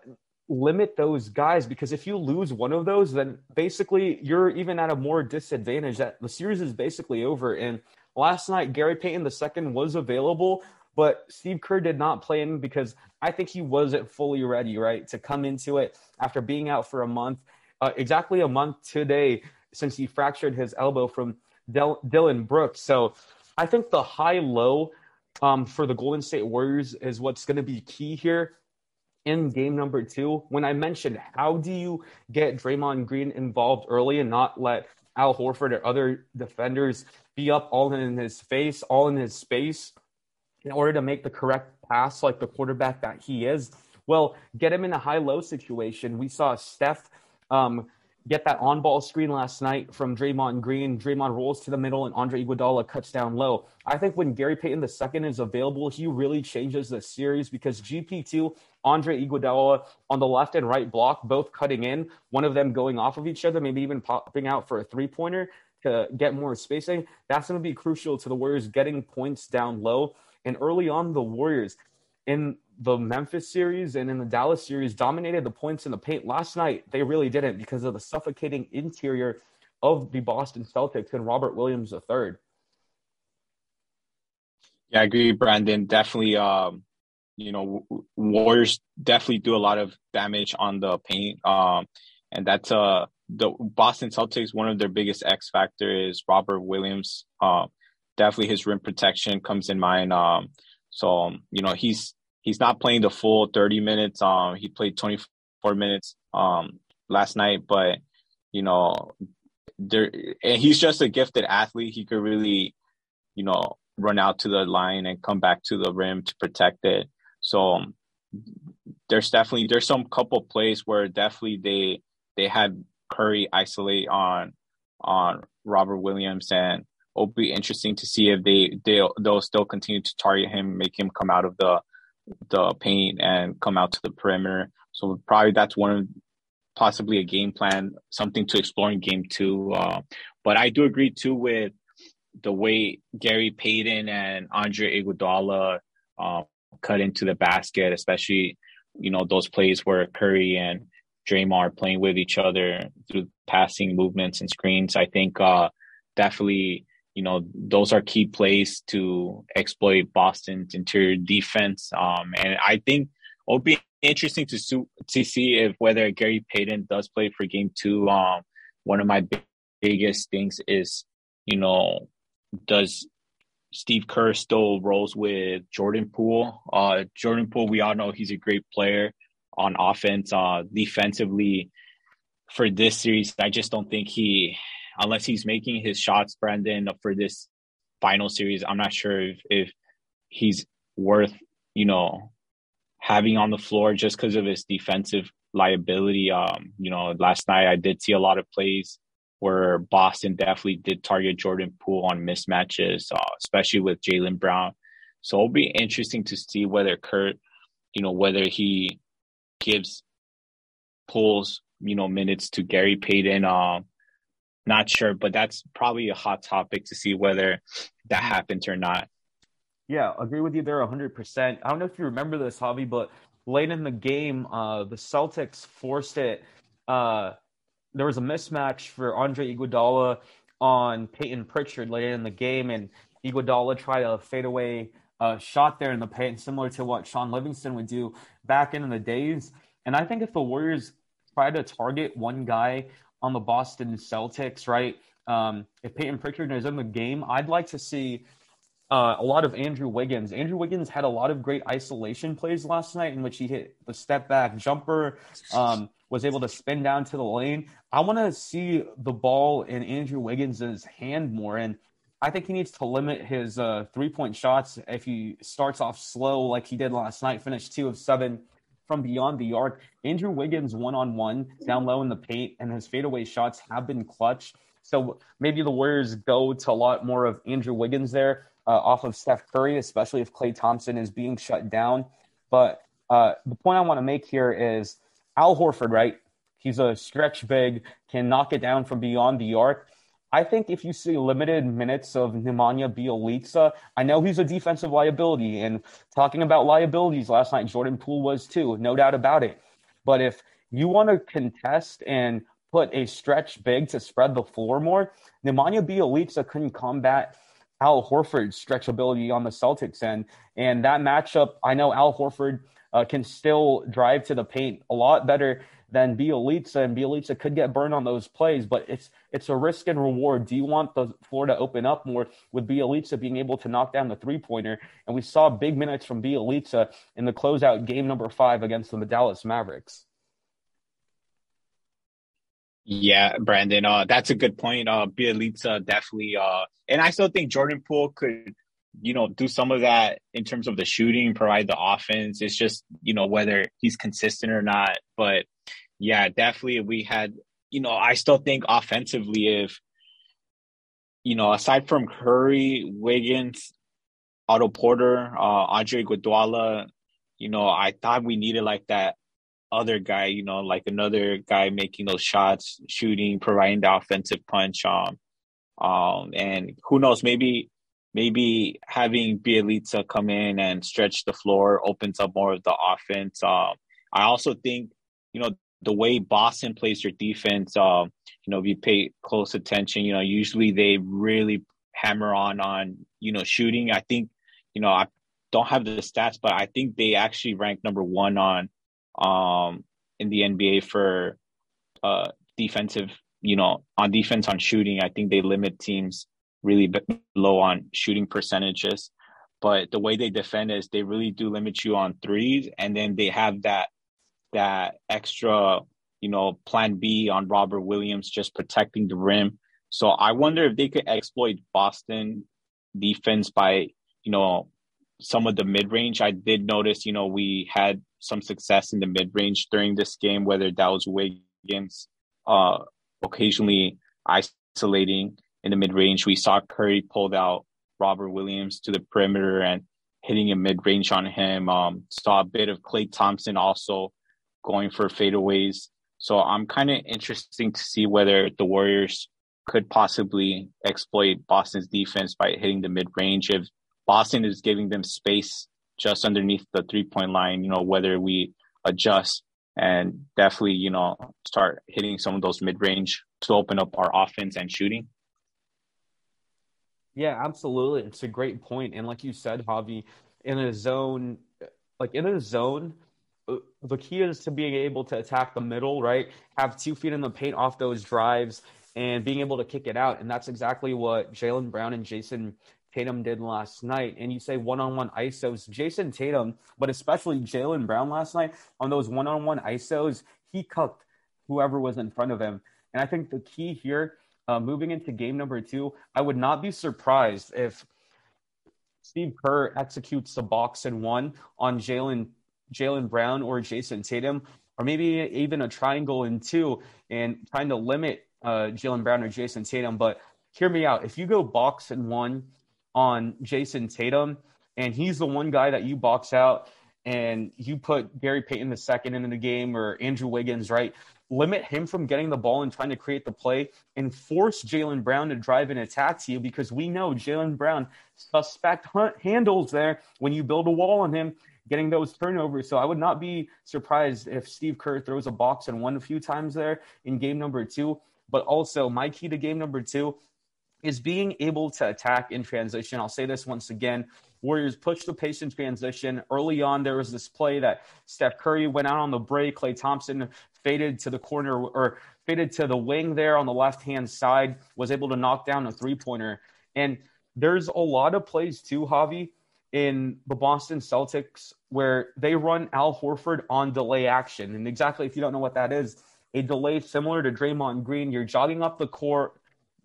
S4: limit those guys because if you lose one of those, then basically you're even at a more disadvantage. That the series is basically over. And last night, Gary Payton II was available, but Steve Kerr did not play him because I think he wasn't fully ready, right, to come into it after being out for a month, uh, exactly a month today since he fractured his elbow from Del- Dillon Brooks. So I think the high low um, for the Golden State Warriors is what's going to be key here in game number two, when I mentioned how do you get Draymond Green involved early and not let Al Horford or other defenders be up all in his face, all in his space, in order to make the correct pass like the quarterback that he is. Well, get him in a high low situation. We saw Steph um, get that on ball screen last night from Draymond Green. Draymond rolls to the middle and Andre Iguodala cuts down low. I think when Gary Payton II is available, he really changes the series because GP2, Andre Iguodala on the left and right block, both cutting in, one of them going off of each other, maybe even popping out for a three pointer to get more spacing. That's going to be crucial to the Warriors getting points down low. And early on, the Warriors in the Memphis series and in the Dallas series dominated the points in the paint. Last night, they really didn't because of the suffocating interior of the Boston Celtics and Robert Williams III.
S5: Yeah, I agree, Brandon. Definitely, um, you know, Warriors definitely do a lot of damage on the paint. Um, and that's uh the Boston Celtics. One of their biggest X factor is Robert Williams. Um, definitely his rim protection comes in mind. Um, so um, you know he's he's not playing the full 30 minutes. Um, he played 24 minutes um last night, but you know, there and he's just a gifted athlete. He could really, you know, run out to the line and come back to the rim to protect it. So um, there's definitely there's some couple plays where definitely they they had Curry isolate on on Robert Williams and it'll be interesting to see if they they'll, they'll still continue to target him, make him come out of the the paint and come out to the perimeter. So probably that's one of possibly a game plan, something to explore in game two. Uh, but I do agree too with the way Gary Payton and Andre Iguodala uh, cut into the basket, especially you know those plays where Curry and Draymond are playing with each other through passing movements and screens. I think uh, definitely you know, those are key plays to exploit Boston's interior defense. Um, and I think it'll be interesting to su- to see if whether Gary Payton does play for Game Two. Um, one of my big, biggest things is, you know, does Steve Kerr still rolls with Jordan Poole? Uh, Jordan Poole, we all know he's a great player on offense. Uh, defensively, for this series, I just don't think he unless he's making his shots, Brandon, for this final series. I'm not sure if, if he's worth, you know, having on the floor just because of his defensive liability. Um, you know, last night I did see a lot of plays where Boston definitely did target Jordan Poole on mismatches, uh, especially with Jaylen Brown. So it'll be interesting to see whether Kerr, you know, whether he gives Poole's, you know, minutes to Gary Payton. Um, not sure, but that's probably a hot topic to see whether that happens or not.
S4: Yeah, agree with you there 100%. I don't know if you remember this, Javi, but late in the game, uh, the Celtics forced it. Uh, there was a mismatch for Andre Iguodala on Payton Pritchard late in the game, and Iguodala tried a fadeaway uh, shot there in the paint, similar to what Shaun Livingston would do back in the days. And I think if the Warriors try to target one guy on the Boston Celtics, right? Um, if Payton Pritchard is in the game, I'd like to see uh, a lot of Andrew Wiggins. Andrew Wiggins had a lot of great isolation plays last night in which he hit the step back jumper, um, was able to spin down to the lane. I want to see the ball in Andrew Wiggins' hand more. And I think he needs to limit his uh, three point shots if he starts off slow like he did last night, finished two of seven from beyond the arc. Andrew Wiggins one on one down low in the paint, and his fadeaway shots have been clutch. So maybe the Warriors go to a lot more of Andrew Wiggins there uh, off of Steph Curry, especially if Klay Thompson is being shut down. But uh, the point I want to make here is Al Horford, right? He's a stretch big, can knock it down from beyond the arc. I think if you see limited minutes of Nemanja Bjelica, I know he's a defensive liability. And talking about liabilities last night, Jordan Poole was too, no doubt about it. But if you want to contest and put a stretch big to spread the floor more, Nemanja Bjelica couldn't combat Al Horford's stretch ability on the Celtics end. And that matchup, I know Al Horford uh, can still drive to the paint a lot better than Bjelica, and Bjelica could get burned on those plays. But it's it's a risk and reward. Do you want the floor to open up more with Bjelica being able to knock down the three pointer? And we saw big minutes from Bjelica in the closeout game number five against the Dallas Mavericks.
S5: Yeah, Brandon, uh, that's a good point. Uh, Bjelica definitely, uh, and I still think Jordan Poole could, you know, do some of that in terms of the shooting, provide the offense. It's just, you know, whether he's consistent or not. But yeah, definitely, we had you know, I still think offensively, if you know, aside from Curry, Wiggins, Otto Porter, uh, Andre Iguodala, you know, I thought we needed like that other guy, you know, like another guy making those shots, shooting, providing the offensive punch. Um, um, and who knows, maybe maybe having Bjelica come in and stretch the floor opens up more of the offense. Um, I also think, you know, the way Boston plays their defense, um, you know, if you pay close attention, you know, usually they really hammer on on you know shooting. I think, you know, I don't have the stats, but I think they actually rank number one on um in the NBA for uh defensive, you know, on defense on shooting. I think they limit teams really low on shooting percentages. But the way they defend is they really do limit you on threes, and then they have that that extra, you know, plan B on Robert Williams just protecting the rim. So I wonder if they could exploit Boston defense by, you know, some of the mid range. I did notice, you know, we had some success in the mid range during this game, whether that was Wiggins uh, occasionally isolating in the mid range. We saw Curry pulled out Robert Williams to the perimeter and hitting a mid range on him. Um, saw a bit of Klay Thompson also going for fadeaways. So I'm kind of interesting to see whether the Warriors could possibly exploit Boston's defense by hitting the mid range. If Boston is giving them space just underneath the three point line, you know, whether we adjust and definitely, you know, start hitting some of those mid range to open up our offense and shooting.
S4: Yeah, absolutely. It's a great point. And like you said, Javi, in a zone, like in a zone, uh, the key is to being able to attack the middle, right? Have two feet in the paint off those drives and being able to kick it out. And that's exactly what Jaylen Brown and Jayson Tatum did last night. And you say one on one ISOs, Jayson Tatum, but especially Jaylen Brown last night on those one on one ISOs, he cooked whoever was in front of him. And I think the key here, uh, moving into game number two, I would not be surprised if Steve Kerr executes the box and one on Jaylen Jaylen Brown or Jayson Tatum, or maybe even a triangle in two and trying to limit uh, Jaylen Brown or Jayson Tatum. But hear me out. If you go box and one on Jayson Tatum, and he's the one guy that you box out, and you put Gary Payton the second into the game or Andrew Wiggins, right? Limit him from getting the ball and trying to create the play, and force Jaylen Brown to drive and attack to you because we know Jaylen Brown suspect handles there when you build a wall on him getting those turnovers. So I would not be surprised if Steve Kerr throws a box and one a few times there in game number two. But also, my key to game number two is being able to attack in transition. I'll say this once again. Warriors push the pace in transition. Early on, there was this play that Steph Curry went out on the break. Klay Thompson faded to the corner or faded to the wing there on the left hand side, was able to knock down a three pointer. And there's a lot of plays too, Javi, in the Boston Celtics where they run Al Horford on delay action. And exactly, if you don't know what that is, a delay similar to Draymond Green. You're jogging up the court,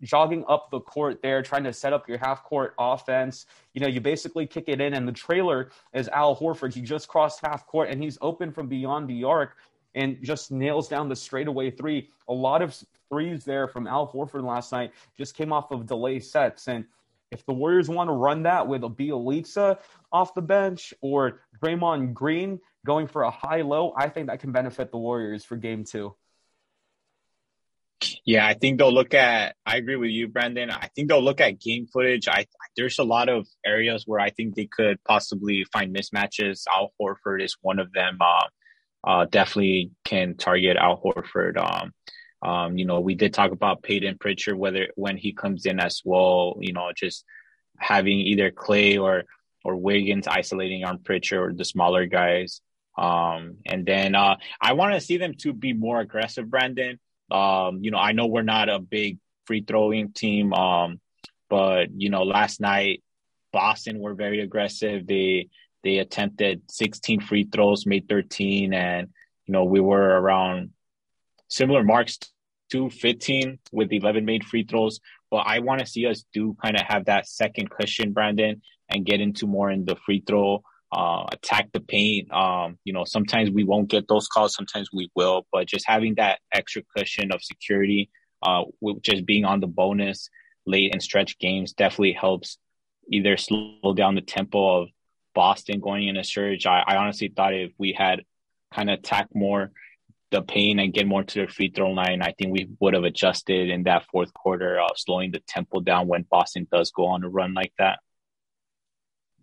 S4: jogging up the court there, trying to set up your half court offense. You know, you basically kick it in, and the trailer is Al Horford. He just crossed half court and he's open from beyond the arc and just nails down the straightaway three. A lot of threes there from Al Horford last night just came off of delay sets. And if the Warriors want to run that with a Bjelica off the bench or Draymond Green going for a high low, I think that can benefit the Warriors for game two.
S5: Yeah, I think they'll look at. I agree with you, Brandon. I think they'll look at game footage. I there's a lot of areas where I think they could possibly find mismatches. Al Horford is one of them. Uh, uh, definitely can target Al Horford. Um, um, you know, we did talk about Payton Pritchard, whether when he comes in as well, you know, just having either Klay or or Wiggins isolating on Pritchard or the smaller guys. Um, and then uh, I want to see them to be more aggressive, Brandon. Um, you know, I know we're not a big free throwing team, um, but you know, last night Boston were very aggressive. They they attempted 16 free throws, made 13, and you know we were around similar marks to 15 with 11 made free throws. But I want to see us do kind of have that second cushion, Brandon, and get into more in the free throw uh, attack the paint. Um, you know, sometimes we won't get those calls, sometimes we will, but just having that extra cushion of security, uh, with just being on the bonus late and stretch games definitely helps either slow down the tempo of Boston going in a surge. I, I honestly thought if we had kind of attacked more the pain and get more to the free throw line, I think we would have adjusted in that fourth quarter, uh, slowing the tempo down when Boston does go on a run like that.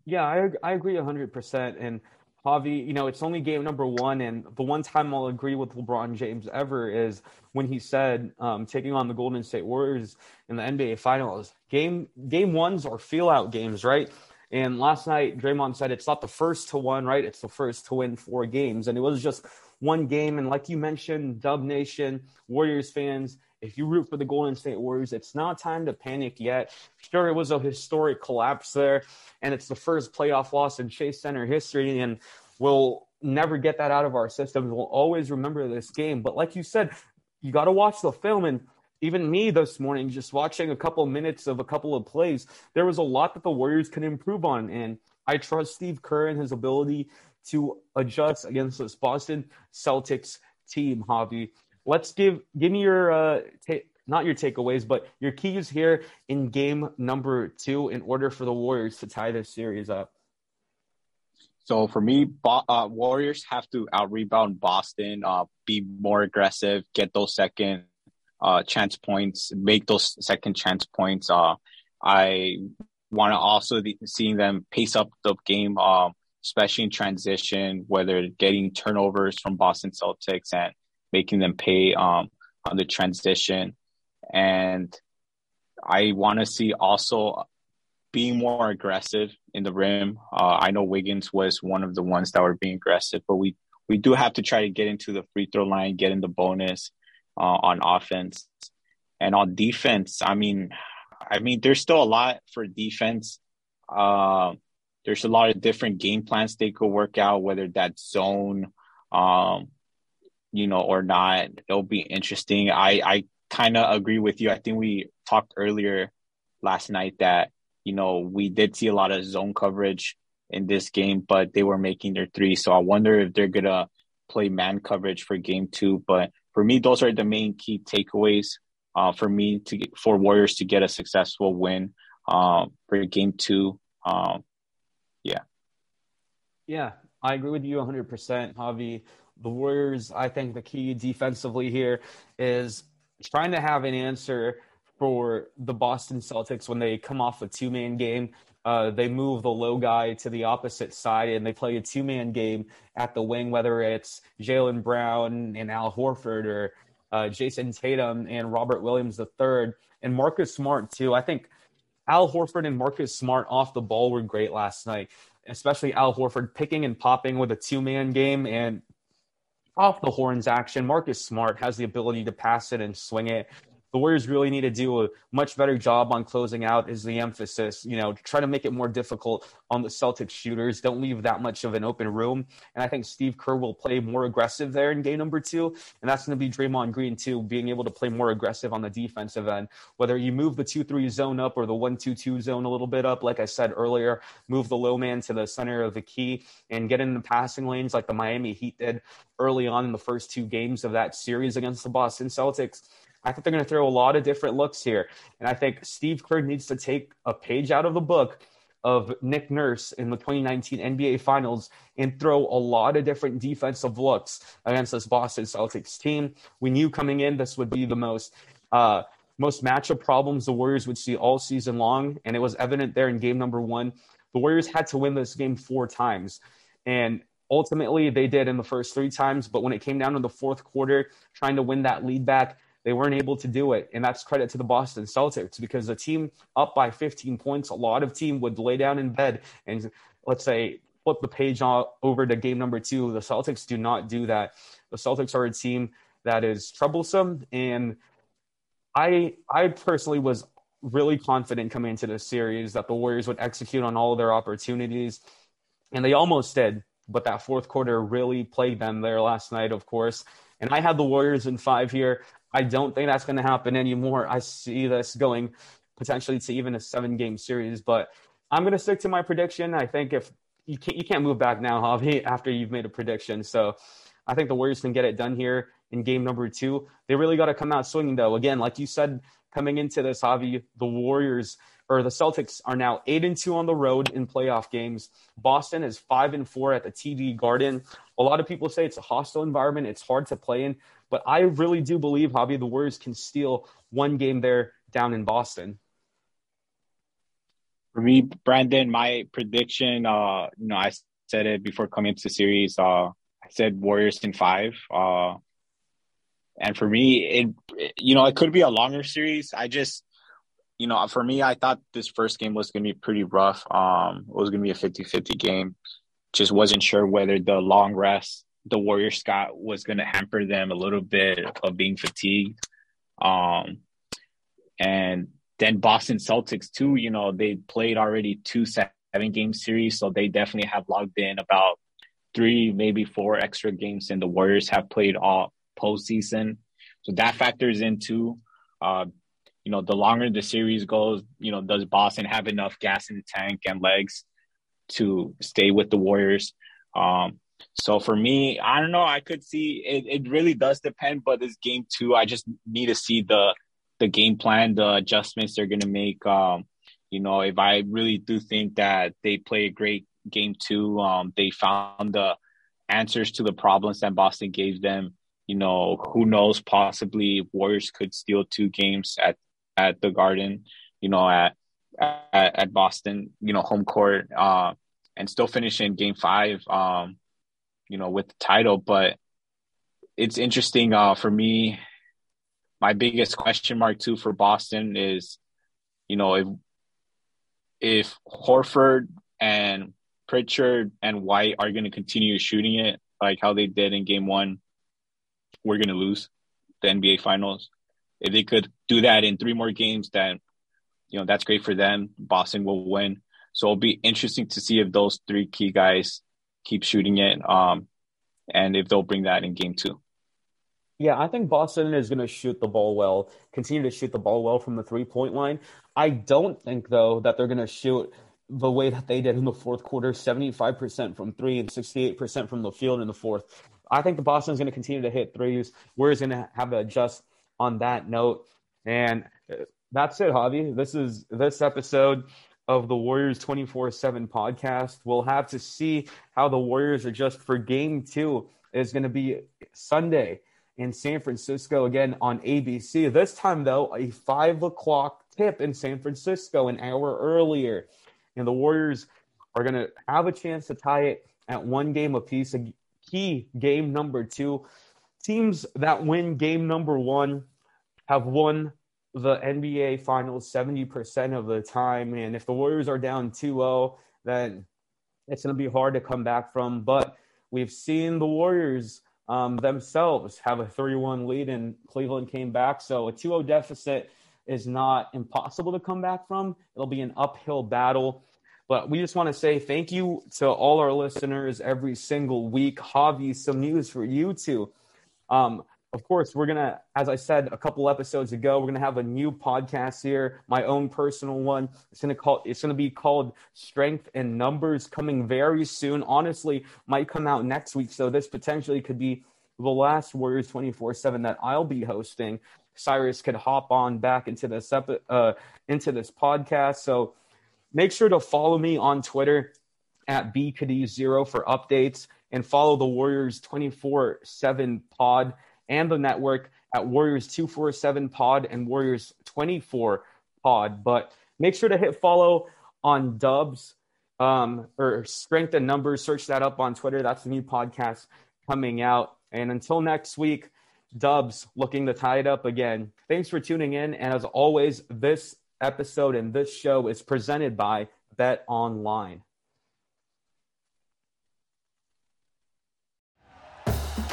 S4: Yeah, I I agree hundred percent. And Javi, you know, it's only game number one, and the one time I'll agree with LeBron James ever is when he said um, taking on the Golden State Warriors in the NBA Finals. Game game ones are feel out games, right? And last night, Draymond said it's not the first to win, right? It's the first to win four games, and it was just one game. And like you mentioned, Dub Nation, Warriors fans, if you root for the Golden State Warriors, it's not time to panic yet. Sure, it was a historic collapse there, and it's the first playoff loss in Chase Center history, and we'll never get that out of our systems. We'll always remember this game. But like you said, you got to watch the film. And even me this morning, just watching a couple minutes of a couple of plays, there was a lot that the Warriors can improve on. And I trust Steve Kerr and his ability to adjust against this Boston Celtics team, Javi let's give give me your uh, ta- not your takeaways, but your keys here in game number two in order for the Warriors to tie this series up.
S5: So for me, Bo- uh, Warriors have to out rebound Boston, uh, be more aggressive, get those second uh, chance points, make those second chance points. Uh, I want to also be seeing them pace up the game, um, especially in transition, whether getting turnovers from Boston Celtics and making them pay um, on the transition. And I want to see also being more aggressive in the rim. Uh, I know Wiggins was one of the ones that were being aggressive, but we we do have to try to get into the free throw line, get in the bonus uh, on offense, and on defense. I mean, I mean, there's still a lot for defense. Uh, there's a lot of different game plans they could work out, whether that's zone, um, you know, or not. It'll be interesting. I, I kind of agree with you. I think we talked earlier last night that, you know, we did see a lot of zone coverage in this game, but they were making their three. So I wonder if they're going to play man coverage for game two. But for me, those are the main key takeaways uh, for me to get, for Warriors to get a successful win um, for game two. Um, yeah.
S4: Yeah, I agree with you 100%, Javi the Warriors, I think the key defensively here is trying to have an answer for the Boston Celtics when they come off a two man game. Uh, they move the low guy to the opposite side and they play a two man game at the wing, whether it's Jaylen Brown and Al Horford or uh, Jayson Tatum and Robert Williams III and Marcus Smart, too. I think Al Horford and Marcus Smart off the ball were great last night, especially Al Horford picking and popping with a two man game and off the horns action. Marcus Smart has the ability to pass it and swing it the Warriors really need to do a much better job on closing out is the emphasis. You know, try to make it more difficult on the Celtics shooters. Don't leave that much of an open room. And I think Steve Kerr will play more aggressive there in game number two. And that's going to be Draymond Green too, being able to play more aggressive on the defensive end. Whether you move the two three zone up or the one two two zone a little bit up, like I said earlier, move the low man to the center of the key and get in the passing lanes like the Miami Heat did early on in the first two games of that series against the Boston Celtics. I think they're going to throw a lot of different looks here. And I think Steve Kerr needs to take a page out of the book of Nick Nurse in the 2019 NBA Finals and throw a lot of different defensive looks against this Boston Celtics team. We knew coming in this would be the most uh, most matchup problems the Warriors would see all season long, and it was evident there in game number one. The Warriors had to win this game four times, and ultimately they did in the first three times. But when it came down to the fourth quarter, trying to win that lead back, they weren't able to do it. And that's credit to the Boston Celtics because a team up by 15 points, a lot of team would lay down in bed and let's say flip the page over to game number two. The Celtics do not do that. The Celtics are a team that is troublesome. And I I personally was really confident coming into this series that the Warriors would execute on all their opportunities. And they almost did, but that fourth quarter really plagued them there last night, of course. And I had the Warriors in five here. I don't think that's going to happen anymore. I see this going potentially to even a seven game series, but I'm going to stick to my prediction. I think if you can't you can't move back now, Javi, after you've made a prediction. So I think the Warriors can get it done here in game number two. They really got to come out swinging, though. Again, like you said, coming into this, Javi, the Warriors or the Celtics are now eight and two on the road in playoff games. Boston is five and four at the TD Garden. A lot of people say it's a hostile environment; it's hard to play in. But I really do believe, Javi, the Warriors can steal one game there down in Boston.
S5: For me, Brandon, my prediction, uh, you know, I said it before coming into the series. Uh, I said Warriors in five. Uh, and for me, it, you know, it could be a longer series. I just, you know, for me, I thought this first game was going to be pretty rough. Um, it was going to be a 50 50 game. Just wasn't sure whether the long rest the Warriors Scott was going to hamper them a little bit of being fatigued. Um, and then Boston Celtics, too, you know, they played already two seven game series. So they definitely have logged in about three, maybe four extra games, and the Warriors have played all postseason. So that factors into, uh, you know, the longer the series goes, you know, does Boston have enough gas in the tank and legs to stay with the Warriors? Um, so for me, I don't know. I could see it. It really does depend. But this game two, I just need to see the the game plan, the adjustments they're going to make. Um, you know, if I really do think that they play a great game two, um, they found the answers to the problems that Boston gave them you know, who knows? Possibly Warriors could steal two games at at the Garden, you know, at at, at Boston, you know, home court, uh, and still finish in Game Five, um, you know, with the title. But it's interesting uh, for me. My biggest question mark too for Boston is, you know, if if Horford and Pritchard and White are going to continue shooting it like how they did in Game One we're going to lose the NBA Finals. If they could do that in three more games, then you know that's great for them. Boston will win. So it'll be interesting to see if those three key guys keep shooting it, um, and if they'll bring that in game two.
S4: Yeah, I think Boston is going to shoot the ball well, continue to shoot the ball well from the three point line. I don't think, though, that they're going to shoot the way that they did in the fourth quarter 75% from three and 68% from the field in the fourth. I think the Boston is going to continue to hit threes. We're going to have to adjust on that note. And that's it, Javi. This is this episode of the Warriors 24 7 podcast. We'll have to see how the Warriors adjust for game two. Is going to be Sunday in San Francisco again on ABC. This time, though, a five o'clock tip in San Francisco an hour earlier. And the Warriors are going to have a chance to tie it at one game apiece a key game number two. Teams that win game number one have won the NBA Finals 70% of the time. And if the Warriors are down 2 0, then it's going to be hard to come back from. But we've seen the Warriors um, themselves have a 3 1 lead, and Cleveland came back. So a 2 0 deficit is not impossible to come back from. It'll be an uphill battle. But we just want to say thank you to all our listeners every single week. Javi, some news for you too. Um, of course, we're gonna, as I said a couple episodes ago, we're gonna have a new podcast here, my own personal one. It's gonna call, it's gonna be called Strength and Numbers, coming very soon. Honestly, might come out next week, so this potentially could be the last Warriors twenty four seven that I'll be hosting. Cyrus could hop on back into this epi- uh, into this podcast. So Make sure to follow me on Twitter at bkd0 for updates and follow the Warriors 24 7 pod and the network at Warriors 247 pod and Warriors 24 pod. But make sure to hit follow on Dubs um, or Strength and Numbers. Search that up on Twitter. That's the new podcast coming out. And until next week, Dubs looking to tie it up again. Thanks for tuning in. And as always, this episode and this show is presented by BetOnline.